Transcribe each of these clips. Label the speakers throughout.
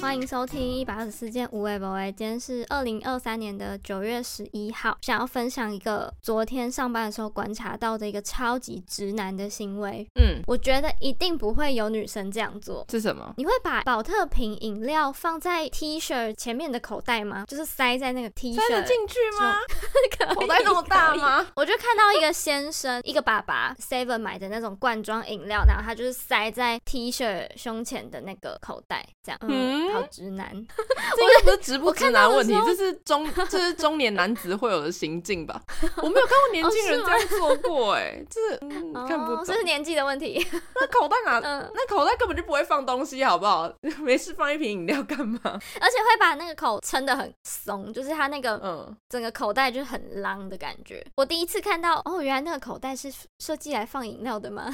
Speaker 1: 欢迎收听一百二十四件无为不为。今天是二零二三年的九月十一号，想要分享一个昨天上班的时候观察到的一个超级直男的行为。
Speaker 2: 嗯，
Speaker 1: 我觉得一定不会有女生这样做。
Speaker 2: 是什么？
Speaker 1: 你会把保特瓶饮料放在 T 恤前面的口袋吗？就是塞在那个 T 恤
Speaker 2: 塞得进去
Speaker 1: 吗？
Speaker 2: 口袋那么大吗？
Speaker 1: 我就看到一个先生，一个爸爸 Seven 买的那种罐装饮料，然后他就是塞在 T 恤胸前的那个口袋，这样。嗯。好直男，
Speaker 2: 这个不是直不直男问题，这是中这是中年男子会有的行径吧？我没有看过年轻人这样做过，哎，这是 看不懂，
Speaker 1: 这是年纪的问题。
Speaker 2: 那口袋哪？那口袋根本就不会放东西，好不好？没事放一瓶饮料干嘛？
Speaker 1: 而且会把那个口撑得很松，就是他那个嗯，整个口袋就很浪的感觉。我第一次看到，哦，原来那个口袋是设计来放饮料的吗？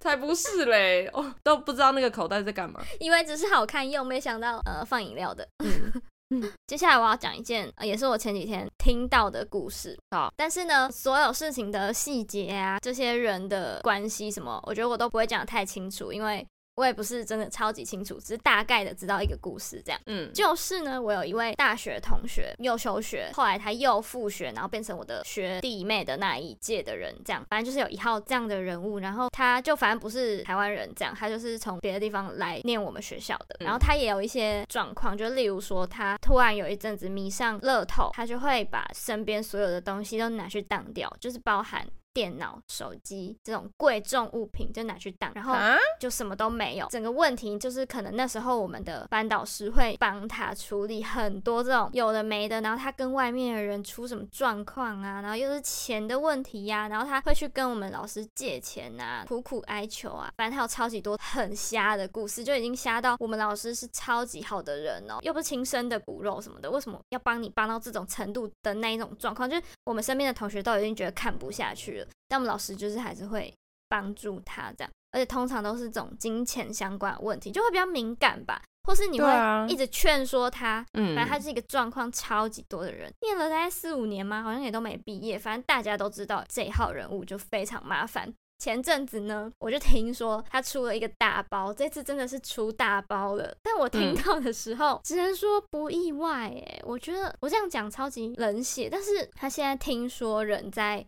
Speaker 2: 才不是嘞！哦，都不知道那个口袋在干嘛，
Speaker 1: 以为只是好看用，没想到。呃，放饮料的。嗯嗯，接下来我要讲一件，呃，也是我前几天听到的故事。好，但是呢，所有事情的细节啊，这些人的关系什么，我觉得我都不会讲得太清楚，因为。我也不是真的超级清楚，只是大概的知道一个故事这样。嗯，就是呢，我有一位大学同学又休学，后来他又复学，然后变成我的学弟妹的那一届的人，这样。反正就是有一号这样的人物，然后他就反正不是台湾人，这样，他就是从别的地方来念我们学校的。然后他也有一些状况，就例如说他突然有一阵子迷上乐透，他就会把身边所有的东西都拿去当掉，就是包含。电脑、手机这种贵重物品就拿去当，然后就什么都没有。整个问题就是，可能那时候我们的班导师会帮他处理很多这种有的没的，然后他跟外面的人出什么状况啊，然后又是钱的问题呀、啊，然后他会去跟我们老师借钱啊，苦苦哀求啊，反正他有超级多很瞎的故事，就已经瞎到我们老师是超级好的人哦，又不是亲生的骨肉什么的，为什么要帮你帮到这种程度的那一种状况？就是我们身边的同学都已经觉得看不下去了。但我们老师就是还是会帮助他这样，而且通常都是这种金钱相关的问题，就会比较敏感吧，或是你会一直劝说他，嗯，反正他是一个状况超级多的人，念了大概四五年嘛，好像也都没毕业，反正大家都知道这一号人物就非常麻烦。前阵子呢，我就听说他出了一个大包，这次真的是出大包了。但我听到的时候，嗯、只能说不意外哎，我觉得我这样讲超级冷血，但是他现在听说人在。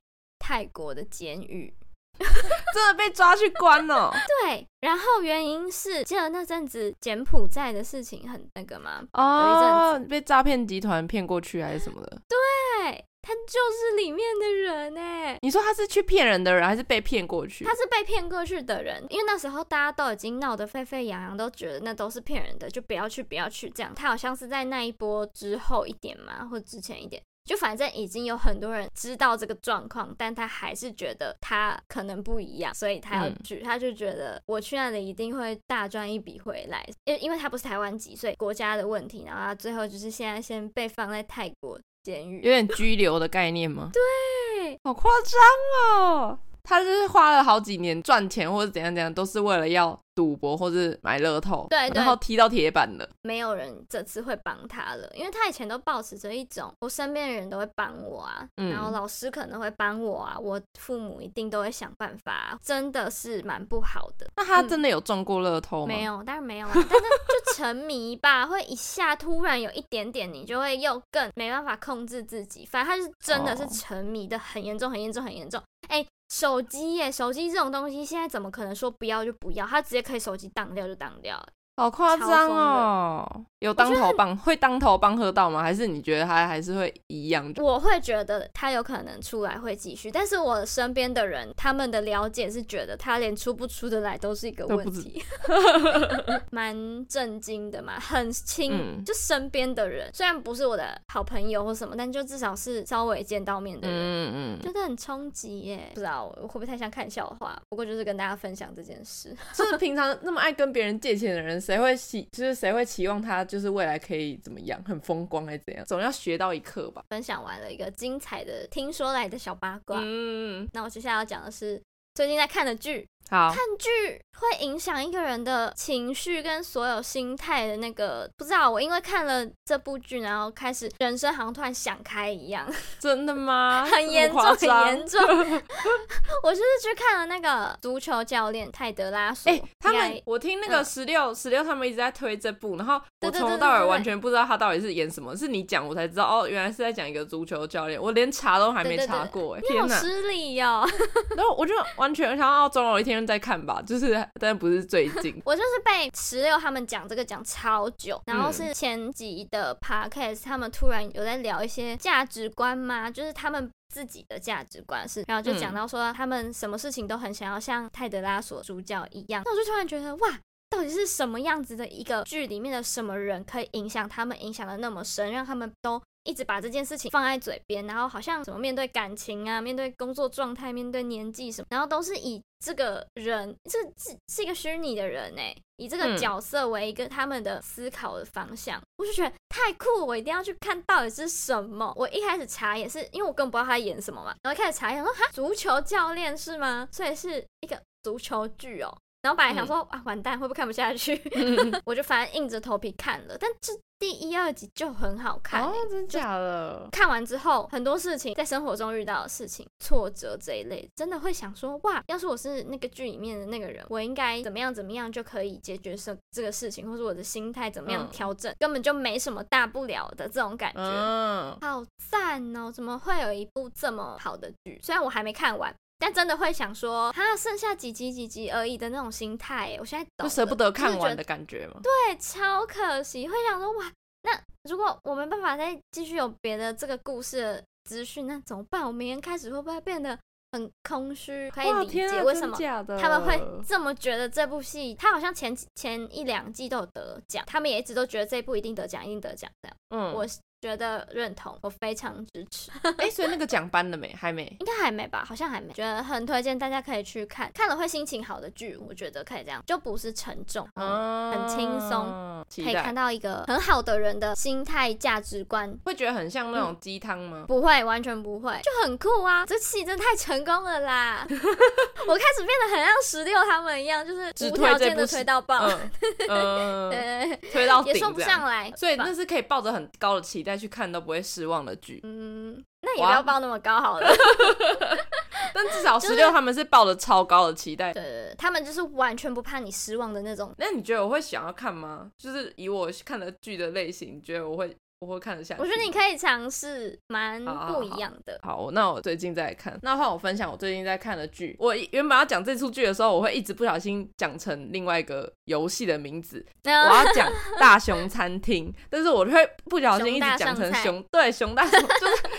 Speaker 1: 泰国的监狱
Speaker 2: 真的被抓去关了。
Speaker 1: 对，然后原因是记得那阵子柬埔寨的事情很那个吗？哦，有一阵子
Speaker 2: 被诈骗集团骗过去还是什么的？
Speaker 1: 对，他就是里面的人哎。
Speaker 2: 你说他是去骗人的人，还是被骗过去？
Speaker 1: 他是被骗过去的人，因为那时候大家都已经闹得沸沸扬扬，都觉得那都是骗人的，就不要去，不要去这样。他好像是在那一波之后一点嘛，或之前一点。就反正已经有很多人知道这个状况，但他还是觉得他可能不一样，所以他要去，嗯、他就觉得我去那里一定会大赚一笔回来，因因为他不是台湾籍，所以国家的问题，然后他最后就是现在先被放在泰国监狱，
Speaker 2: 有点拘留的概念吗？
Speaker 1: 对，
Speaker 2: 好夸张哦，他就是花了好几年赚钱或者怎样怎样，都是为了要。赌博或是买乐透，
Speaker 1: 对，对，
Speaker 2: 然后踢到铁板了。
Speaker 1: 没有人这次会帮他了，因为他以前都保持着一种，我身边的人都会帮我啊，嗯、然后老师可能会帮我啊，我父母一定都会想办法、啊，真的是蛮不好的。
Speaker 2: 那他真的有中过乐透吗？
Speaker 1: 嗯、没有，当然没有啊，但是就沉迷吧，会一下突然有一点点，你就会又更没办法控制自己。反正他是真的是沉迷的很严重，很严重，很严重。哎。手机耶，手机这种东西现在怎么可能说不要就不要？他直接可以手机当掉就当掉。
Speaker 2: 好夸张哦！有当头棒会当头棒喝到吗？还是你觉得他还是会一样？
Speaker 1: 我会觉得他有可能出来会继续，但是我身边的人他们的了解是觉得他连出不出得来都是一个问题，蛮震惊的嘛，很亲，嗯、就身边的人虽然不是我的好朋友或什么，但就至少是稍微见到面的人，嗯嗯，觉得很冲击耶。不知道会不会太像看笑话，不过就是跟大家分享这件事，
Speaker 2: 就是平常那么爱跟别人借钱的人。谁会希就是谁会期望他就是未来可以怎么样很风光还是怎样？总要学到一课吧。
Speaker 1: 分享完了一个精彩的听说来的小八卦，嗯，那我接下来要讲的是最近在看的剧，
Speaker 2: 好，
Speaker 1: 看剧会影响一个人的情绪跟所有心态的那个，不知道我因为看了这部剧，然后开始人生好像突然想开一样。
Speaker 2: 真的吗？
Speaker 1: 很严重，很严重。我就是去看了那个足球教练泰德拉索。哎、
Speaker 2: 欸，他们我听那个十六十六他们一直在推这部，然后我从头到尾完全不知道他到底是演什么，是你讲我才知道哦，原来是在讲一个足球教练，我连查都还没查过，哎，天哪，失礼哦。然后我就完全想到总有一天。再看吧，就是，但不是最近。
Speaker 1: 我就是被十六他们讲这个讲超久，然后是前集的 podcast，他们突然有在聊一些价值观嘛，就是他们自己的价值观是，然后就讲到说他们什么事情都很想要像泰德拉索主教一样，那我就突然觉得哇，到底是什么样子的一个剧里面的什么人可以影响他们，影响的那么深，让他们都。一直把这件事情放在嘴边，然后好像怎么面对感情啊，面对工作状态，面对年纪什么，然后都是以这个人，这是是一个虚拟的人哎，以这个角色为一个他们的思考的方向，嗯、我就觉得太酷，我一定要去看到底是什么。我一开始查也是，因为我根本不知道他演什么嘛，然后一开始查一下说哈，足球教练是吗？所以是一个足球剧哦。然后本来想说、嗯、啊，完蛋，会不会看不下去？我就反正硬着头皮看了，但这。第一、二集就很好看，欸，哦，真假的？看完之后，很多事情在生活中遇到的事情、挫折这一类，真的会想说，哇，要是我是那个剧里面的那个人，我应该怎么样怎么样就可以解决这这个事情，或者我的心态怎么样调整，嗯，根本就没什么大不了的这种感觉。嗯，好赞哦！怎么会有一部这么好的剧？虽然我还没看完。但真的会想说，他剩下几集几集而已的那种心态，我现在
Speaker 2: 就舍不得看完的感觉吗？
Speaker 1: 对，超可惜。会想说，哇，那如果我没办法再继续有别的这个故事的资讯，那怎么办？我明天开始会不会变得很空虚？可以理解为什么他们会这么觉得这部戏，他好像前前一两季都有得奖，他们也一直都觉得这一部一定得奖，一定得奖这样。嗯，我。觉得认同，我非常支持。
Speaker 2: 哎，所以那个奖颁了没？还没？
Speaker 1: 应该还没吧？好像还没。觉得很推荐大家可以去看，看了会心情好的剧，我觉得可以这样，就不是沉重，嗯，很轻松，可以看到一个很好的人的心态、价值观。
Speaker 2: 会觉得很像那种鸡汤吗？
Speaker 1: 不会，完全不会，就很酷啊！这戏真的太成功了啦！我开始变得很像十六他们一样，就是无条件的推到爆，
Speaker 2: 推到，
Speaker 1: 也说不上来。
Speaker 2: 所以那是可以抱着很高的期待。去看都不会失望的剧，
Speaker 1: 嗯，那也不要抱那么高好了。
Speaker 2: 但至少十六他们是抱着超高的期待，
Speaker 1: 对，对，对，他们就是完全不怕你失望的那种。
Speaker 2: 那你觉得我会想要看吗？就是以我看的剧的类型，你觉得我会？我会看得下去。
Speaker 1: 我觉得你可以尝试，蛮不一样的
Speaker 2: 好好好。好，那我最近在看，那换我分享我最近在看的剧。我原本要讲这出剧的时候，我会一直不小心讲成另外一个游戏的名字。我要讲大熊餐厅，但是我会不小心一直讲成熊，对，熊大熊，就 是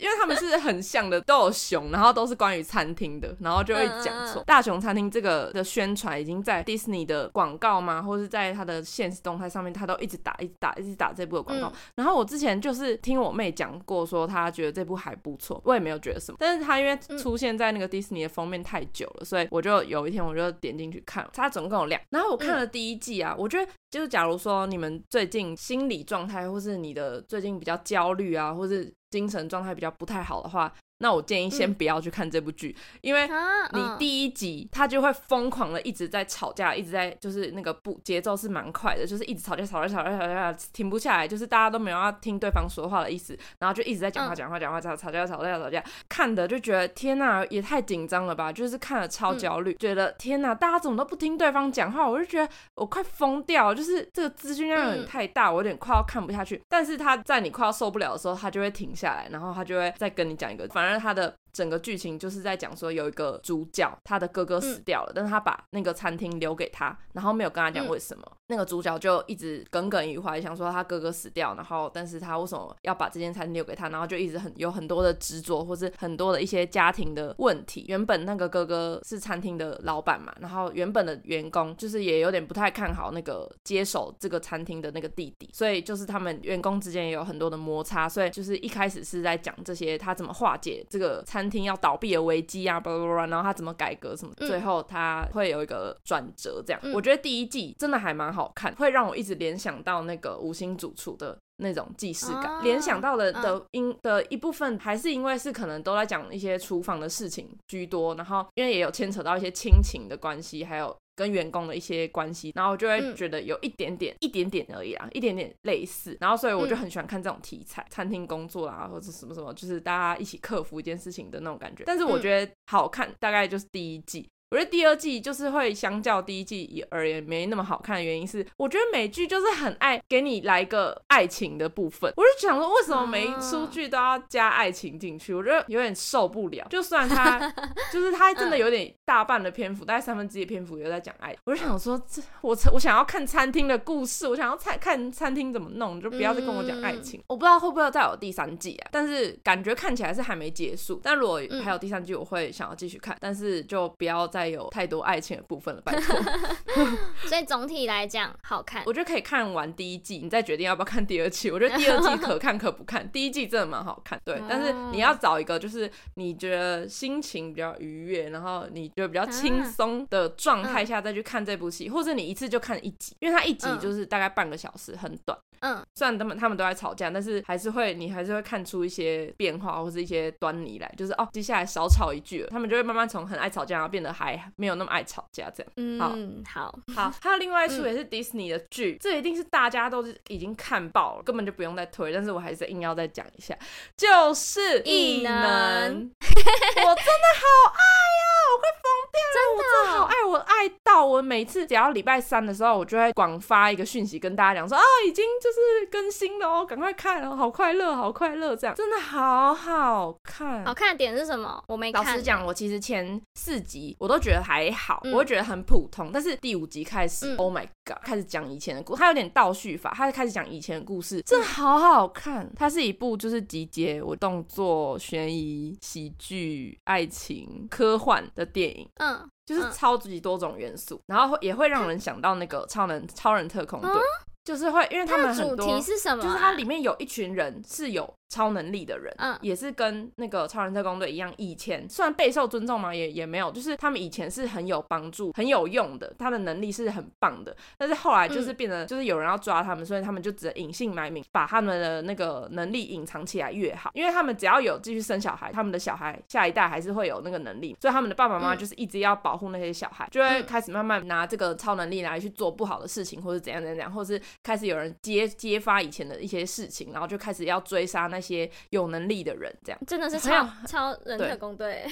Speaker 2: 因为他们，是很像的，都有熊，然后都是关于餐厅的，然后就会讲错。大熊餐厅这个的宣传已经在 Disney 的广告嘛，或是在它的现实动态上面，他都一直打，一直打，一直打这部的广告。然后我之前就是听我妹讲过，说她觉得这部还不错，我也没有觉得什么。但是她因为出现在那个迪士尼的封面太久了，所以我就有一天我就点进去看，它总共有两。然后我看了第一季啊，我觉得就是假如说你们最近心理状态，或是你的最近比较焦虑啊，或是精神状态比较不太好的话。那我建议先不要去看这部剧，嗯，因为你第一集他就会疯狂的一直在吵架，一直在就是那个不节奏是蛮快的，就是一直吵架吵架吵架吵架停不下来，就是大家都没有要听对方说话的意思，然后就一直在讲话讲话讲话吵吵架吵架吵架，看的就觉得天哪，也太紧张了吧，就是看了超焦虑，觉得天哪，大家怎么都不听对方讲话，我就觉得我快疯掉，就是这个资讯量有点太大，我有点快要看不下去。但是他在你快要受不了的时候，他就会停下来，然后他就会再跟你讲一个，反正他的。整个剧情就是在讲说，有一个主角，他的哥哥死掉了，嗯、但是他把那个餐厅留给他，然后没有跟他讲为什么。嗯、那个主角就一直耿耿于怀，想说他哥哥死掉，然后但是他为什么要把这间餐厅留给他？然后就一直很有很多的执着，或是很多的一些家庭的问题。原本那个哥哥是餐厅的老板嘛，然后原本的员工就是也有点不太看好那个接手这个餐厅的那个弟弟，所以就是他们员工之间也有很多的摩擦。所以就是一开始是在讲这些，他怎么化解这个餐。餐厅要倒闭的危机啊，巴拉巴拉，然后他怎么改革什么，最后他会有一个转折，这样。我觉得第一季真的还蛮好看，会让我一直联想到那个五星主厨的那种既视感，联、哦、想到的的因的一部分还是因为是可能都在讲一些厨房的事情居多，然后因为也有牵扯到一些亲情的关系，还有。跟员工的一些关系，然后我就会觉得有一点点、嗯、一点点而已啊，一点点类似，然后所以我就很喜欢看这种题材，嗯、餐厅工作啊，或者什么什么，就是大家一起克服一件事情的那种感觉。但是我觉得好看，大概就是第一季。我觉得第二季就是会相较第一季而言没那么好看的原因是，我觉得美剧就是很爱给你来一个爱情的部分。我就想说，为什么每一出剧都要加爱情进去？我觉得有点受不了。就算他 就是他真的有点大半的篇幅，大概三分之一的篇幅也在讲爱。我就想说，这我我想要看餐厅的故事，我想要看看餐厅怎么弄，就不要再跟我讲爱情。我不知道会不会再有第三季啊？但是感觉看起来是还没结束。但如果还有第三季，我会想要继续看，但是就不要再。有太多爱情的部分了，拜托。
Speaker 1: 所以总体来讲，好看。
Speaker 2: 我觉得可以看完第一季，你再决定要不要看第二季。我觉得第二季可看可不看，第一季真的蛮好看。对，但是你要找一个就是你觉得心情比较愉悦，然后你觉得比较轻松的状态下再去看这部戏，或者你一次就看一集，因为它一集就是大概半个小时，很短。嗯，虽然他们他们都在吵架，但是还是会你还是会看出一些变化或是一些端倪来，就是哦，接下来少吵一句了，他们就会慢慢从很爱吵架，然后变得还没有那么爱吵架这样。
Speaker 1: 嗯，好，
Speaker 2: 好，好，还有另外一出也是迪士尼的剧，嗯，这一定是大家都是已经看爆了，根本就不用再推，但是我还是硬要再讲一下，就是异能，我真的好爱呀，啊，我快疯掉了，真的，我真的好爱，我爱到我每次只要礼拜三的时候，我就会广发一个讯息跟大家讲说啊，已经就。就是更新了哦，赶快看哦，好快乐，好快乐，这样真的好好看。
Speaker 1: 好看的点是什么？我没看。
Speaker 2: 老实讲，我其实前四集我都觉得还好，嗯、我会觉得很普通。但是第五集开始、嗯、，Oh my God，开始讲以前的故事，它有点倒叙法，它开始讲以前的故事，真的好好看。它是一部就是集结我动作、悬疑、喜剧、爱情、科幻的电影。嗯，就是超级多种元素，然后也会让人想到那个超能超人特工队。嗯就是会，因为他们很多，
Speaker 1: 主题是什么啊？
Speaker 2: 就是它里面有一群人是有。超能力的人，嗯，也是跟那个超人特工队一样，以前虽然备受尊重嘛，也也没有，就是他们以前是很有帮助、很有用的，他的能力是很棒的。但是后来就是变得，就是有人要抓他们，所以他们就只能隐姓埋名，把他们的那个能力隐藏起来越好。因为他们只要有继续生小孩，他们的小孩下一代还是会有那个能力，所以他们的爸爸妈妈就是一直要保护那些小孩，就会开始慢慢拿这个超能力来去做不好的事情，或者怎样怎样怎样，或是开始有人揭揭发以前的一些事情，然后就开始要追杀那些有能。能力的人，这样
Speaker 1: 真的是 超超人特工队。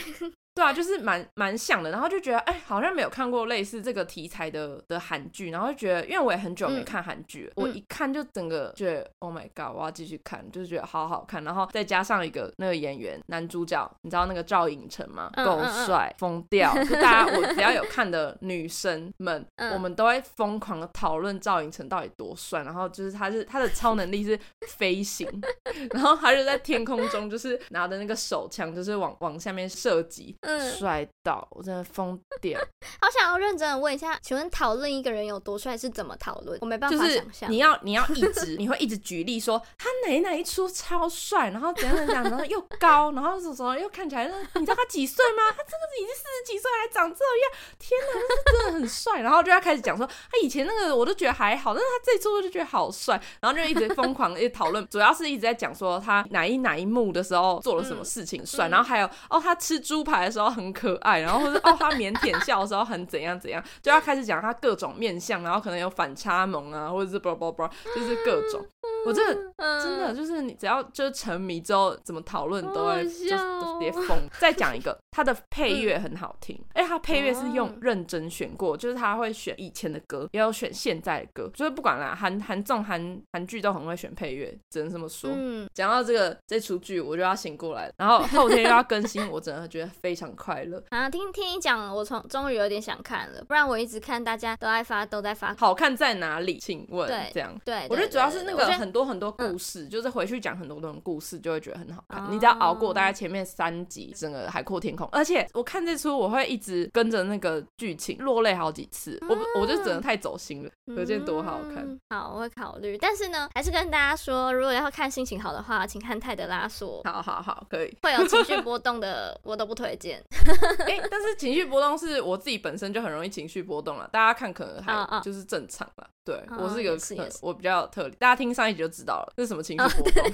Speaker 2: 对啊，就是蛮蛮像的，然后就觉得哎，好像没有看过类似这个题材的的韩剧，然后就觉得，因为我也很久没看韩剧，嗯，我一看就整个觉得，嗯，Oh my God，我要继续看，就是觉得好好看，然后再加上一个那个演员男主角，你知道那个赵寅成吗？够帅，疯掉！就大家我只要有看的女生们，嗯，我们都会疯狂的讨论赵寅成到底多帅，然后就是他是他的超能力是飞行，然后他就在天空中就是拿着那个手枪，就是往往下面射击。帅到我真的疯掉！
Speaker 1: 好想要认真的问一下，请问讨论一个人有多帅是怎么讨论？我没办法想象。
Speaker 2: 就是你要你要一直你会一直举例说他哪哪一出超帅，然后怎样怎样，然后又高，然后什么什么又看起来，你知道他几岁吗？他真的是已经四十几岁还长这样，天哪，他是真的很帅。然后就要开始讲说他以前那个我都觉得还好，但是他这一出我就觉得好帅，然后就一直疯狂的一直讨论，主要是一直在讲说他哪一哪一幕的时候做了什么事情帅，嗯、然后还有哦他吃猪排的时候很可爱，然后或者哦，他腼腆笑的时候很怎样怎样，就要开始讲他各种面相，然后可能有反差萌啊，或者是 blah blah blah，就是各种。我这真的就是你只要就是沉迷之后，怎么讨论都会就是直接疯。再讲一个，他的配乐很好听，哎，他配乐是用认真选过，就是他会选以前的歌，也有选现在的歌，就是不管啦，韩韩综韩韩剧都很会选配乐，只能这么说。嗯，讲到这个这出剧，我就要醒过来了，然后后天又要更新，我真的觉得非常快乐。
Speaker 1: 啊，听听你讲，我从终于有点想看了，不然我一直看大家都在发都在发，
Speaker 2: 好看在哪里？请问，对，这样，
Speaker 1: 对，
Speaker 2: 我觉得主要是那个很多很多故事，就是回去讲很多种故事，就会觉得很好看。你只要熬过大概前面三集，整个海阔天空。而且我看这出，我会一直跟着那个剧情落泪好几次，我我就真的太走心了，可见多好看。
Speaker 1: 好，我会考虑。但是呢，还是跟大家说，如果要看心情好的话，请看泰德拉索。
Speaker 2: 好好好，可以。
Speaker 1: 会有情绪波动的，我都不推荐。
Speaker 2: 哎，但是情绪波动是我自己本身就很容易情绪波动了，大家看可能还就是正常了。对我是一个，我比较特例。大家听上一集。就知道了，这是什么情绪波动，哦、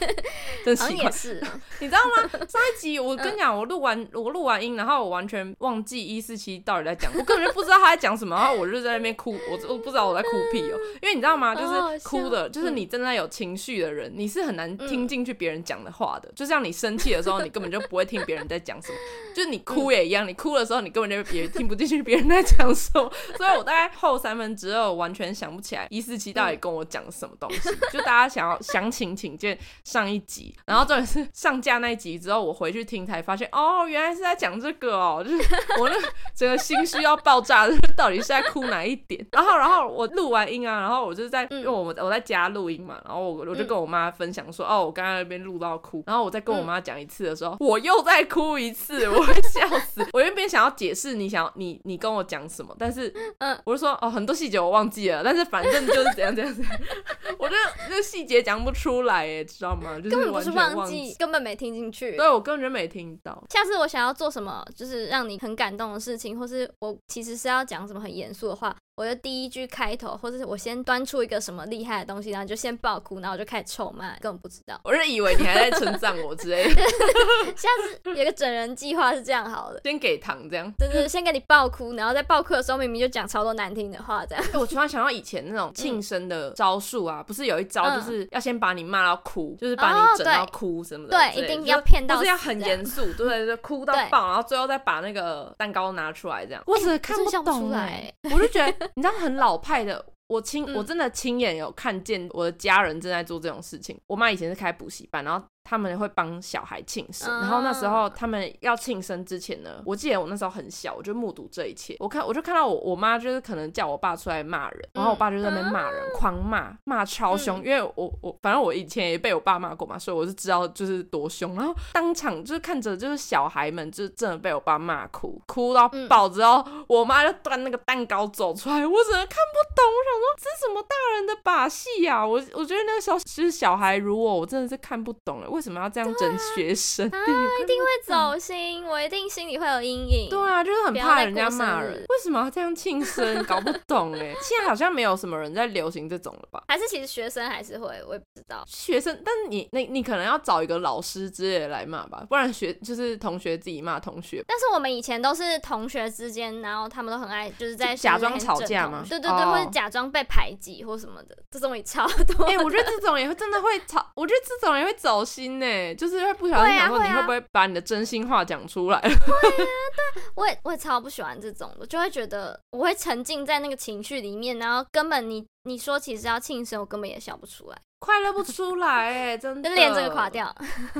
Speaker 2: 真奇怪。是你知道吗？上一集我跟你讲，我录完我录完音，然后我完全忘记一四七到底在讲，我根本就不知道他在讲什么，然后我就在那边哭，我我不知道我在哭屁哦，因为你知道吗？就是哭的，就是你正在有情绪的人，你是很难听进去别人讲的话的，就像你生气的时候，你根本就不会听别人在讲什么，就是你哭也一样，你哭的时候，你根本就也听不进去别人在讲什么，所以我大概后三分之二完全想不起来一四七到底跟我讲什么东西，就大家想要详情请见上一集，然后重点是上架那一集之后，我回去听才发现，哦，原来是在讲这个哦，就是我那整个心虚要爆炸，到底是在哭哪一点？然后，然后我录完音啊，然后我就在，因为我我在家录音嘛，然后我我就跟我妈分享说，哦，我刚刚那边录到哭，然后我再跟我妈讲一次的时候，我又再哭一次，我会笑死。我原本想要解释你想你你跟我讲什么，但是，嗯，我就说，哦，很多细节我忘记了，但是反正就是怎样怎样怎样，我就那细节讲不出来，哎，知道吗？就是完全忘记，
Speaker 1: 根本没听进去。
Speaker 2: 对，我根本就没听到。
Speaker 1: 下次我想要做什么，就是让你很感动的事情，或是我其实是要讲什么很严肃的话。我的第一句开头，或者是我先端出一个什么厉害的东西，然后就先爆哭，然后我就开始臭骂，根本不知道。
Speaker 2: 我是以为你还在称赞我之类的。
Speaker 1: 下次有个整人计划是这样好的，
Speaker 2: 先给糖这样。
Speaker 1: 就是，先给你爆哭，然后在爆哭的时候明明就讲超多难听的话，这样。
Speaker 2: 我突然想到以前那种庆生的招数啊，不是有一招就是要先把你骂到哭，就是把你整到哭什么的。
Speaker 1: 对，一定要骗到。
Speaker 2: 就是要很严肃，对对对，哭到爆，然后最后再把那个蛋糕拿出来这样。我只是看不懂哎，我就觉得你知道很老。派的，我亲，我真的亲眼有看见我的家人正在做这种事情。我妈以前是开补习班，然后。他们会帮小孩庆生，然后那时候他们要庆生之前呢，我记得我那时候很小，我就目睹这一切。我看我就看到我我妈就是可能叫我爸出来骂人，然后我爸就在那边骂人，狂骂，骂超凶。因为我我反正我以前也被我爸骂过嘛，所以我是知道就是多凶。然后当场就是看着就是小孩们就真的被我爸骂哭，哭到爆之后，我妈就端那个蛋糕走出来，我真的看不懂，我想说这是什么大人的把戏呀？我我觉得那个时候其实小孩如我，我真的是看不懂了。为什么要这样整学生？
Speaker 1: 啊，一定会走心，我一定心里会有阴影。
Speaker 2: 对啊，就是很怕人家骂人。为什么要这样庆生？搞不懂哎。现在好像没有什么人在流行这种了吧？
Speaker 1: 还是其实学生还是会，我也不知道。
Speaker 2: 学生，但是你你你可能要找一个老师之类的来骂吧，不然学就是同学自己骂同学。
Speaker 1: 但是我们以前都是同学之间，然后他们都很爱就是在
Speaker 2: 假装吵架嘛，
Speaker 1: 对对对，或者假装被排挤或什么的，这种也超多。
Speaker 2: 哎，我觉得这种也会真的会吵，我觉得这种也会走心呢。就是会不小心想说，你会不会把你的真心话讲出来？
Speaker 1: 对啊，对，我也我也超不喜欢这种的，就会觉得我会沉浸在那个情绪里面，然后根本你你说其实要庆生，我根本也笑不出来。
Speaker 2: 快乐不出来哎、欸，真的，
Speaker 1: 练这个垮掉。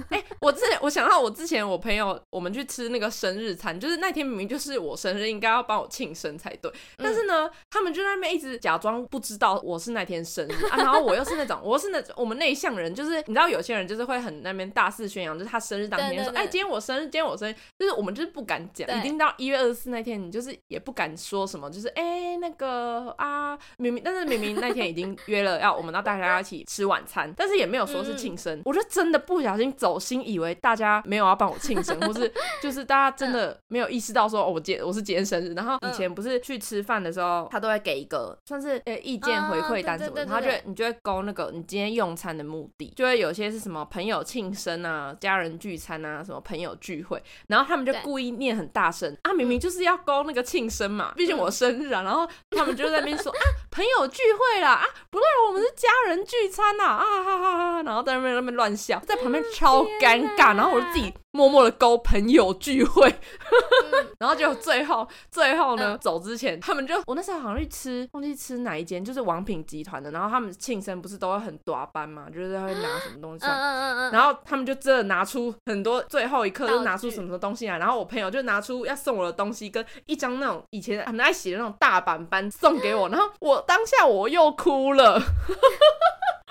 Speaker 2: 哎、欸，我之前我想到我之前我朋友我们去吃那个生日餐，就是那天明明就是我生日，应该要帮我庆生才对。但是呢，嗯、他们就在那边一直假装不知道我是那天生日啊，然后我又是那种 我是那种我们内向人，就是你知道有些人就是会很那边大肆宣扬，就是他生日当天说哎、欸、今天我生日，今天我生日，就是我们就是不敢讲，对一定到一月二十四那天，你就是也不敢说什么，就是哎、欸、那个啊明明，但是明明那天已经约了要我们要大家一起吃晚餐，但是也没。有说是庆生，嗯、我就真的不小心走心，以为大家没有要帮我庆生，或是就是大家真的没有意识到说，哦，我今我是今天生日。然后以前不是去吃饭的时候，他都会给一个算是呃意见回馈单什么的，他就你就会勾那个你今天用餐的目的，就会有些是什么朋友庆生啊、家人聚餐啊、什么朋友聚会，然后他们就故意念很大声啊，明明就是要勾那个庆生嘛，毕竟我生日啊，然后他们就在那边说 啊，朋友聚会啦啊，不对，我们是家人聚餐呐啊哈哈哈。然后在那边那边乱笑，在旁边超尴尬，然后我就自己默默的勾朋友聚会，嗯、然后就最后最后呢，嗯、走之前他们就我那时候好像去吃，忘记吃哪一间，就是王品集团的，然后他们庆生不是都会很大班嘛，就是会拿什么东西，嗯然后他们就真的拿出很多，最后一刻就拿出什么东西来，然后我朋友就拿出要送我的东西跟一张那种以前很爱写的那种大板板送给我，然后我当下我又哭了。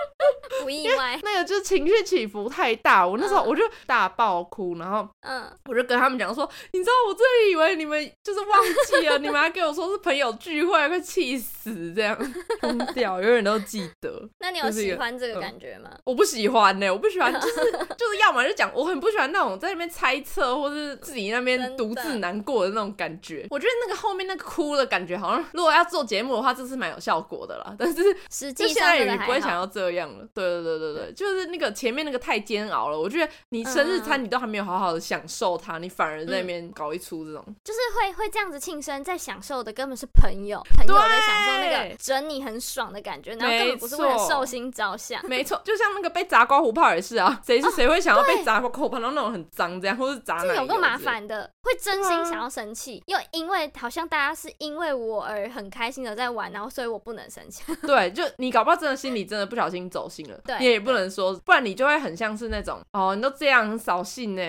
Speaker 1: 不意外，
Speaker 2: 那个就是情绪起伏太大，我那时候我就大爆哭，然后嗯，我就跟他们讲说，你知道我真的以为你们就是忘记了，你们还跟我说是朋友聚会，快气死这样，疯掉，永远都记得。
Speaker 1: 那你有喜欢这个感觉吗？
Speaker 2: 我不喜欢呢，我不喜欢，就是 就是要么就讲，我很不喜欢那种在那边猜测或是自己那边独自难过的那种感觉。我觉得那个后面那个哭的感觉，好像如果要做节目的话，这是蛮有效果的啦。但是实际上你不会想要这样了，对。对对对对，就是那个前面那个太煎熬了。我觉得你生日餐你都还没有好好的享受它，你反而在那边搞一出这种，
Speaker 1: 就是会会这样子庆生，在享受的根本是朋友，朋友在享受那个整你很爽的感觉，然后根本不是为了寿星着想。
Speaker 2: 没错，就像那个被砸瓜胡泡也是啊，谁是谁会想要被砸瓜胡泡，然后那种很脏这样，或是砸奶油？
Speaker 1: 有个麻烦的，会真心想要生气，又因为好像大家是因为我而很开心的在玩，然后所以我不能生气。
Speaker 2: 对，就你搞不好真的心里真的不小心走心了，
Speaker 1: 对，
Speaker 2: 你也不能说，不然你就会很像是那种哦，你都这样很扫兴呢，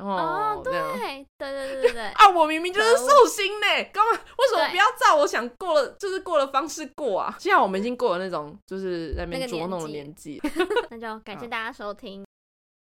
Speaker 1: 哦，对，对对对对对。
Speaker 2: 啊，我明明就是寿星呢，干嘛？为什么不要照我想过了就是过的方式过啊？现在我们已经过了那种就是在那边捉弄的年纪，
Speaker 1: 那就感谢大家收听。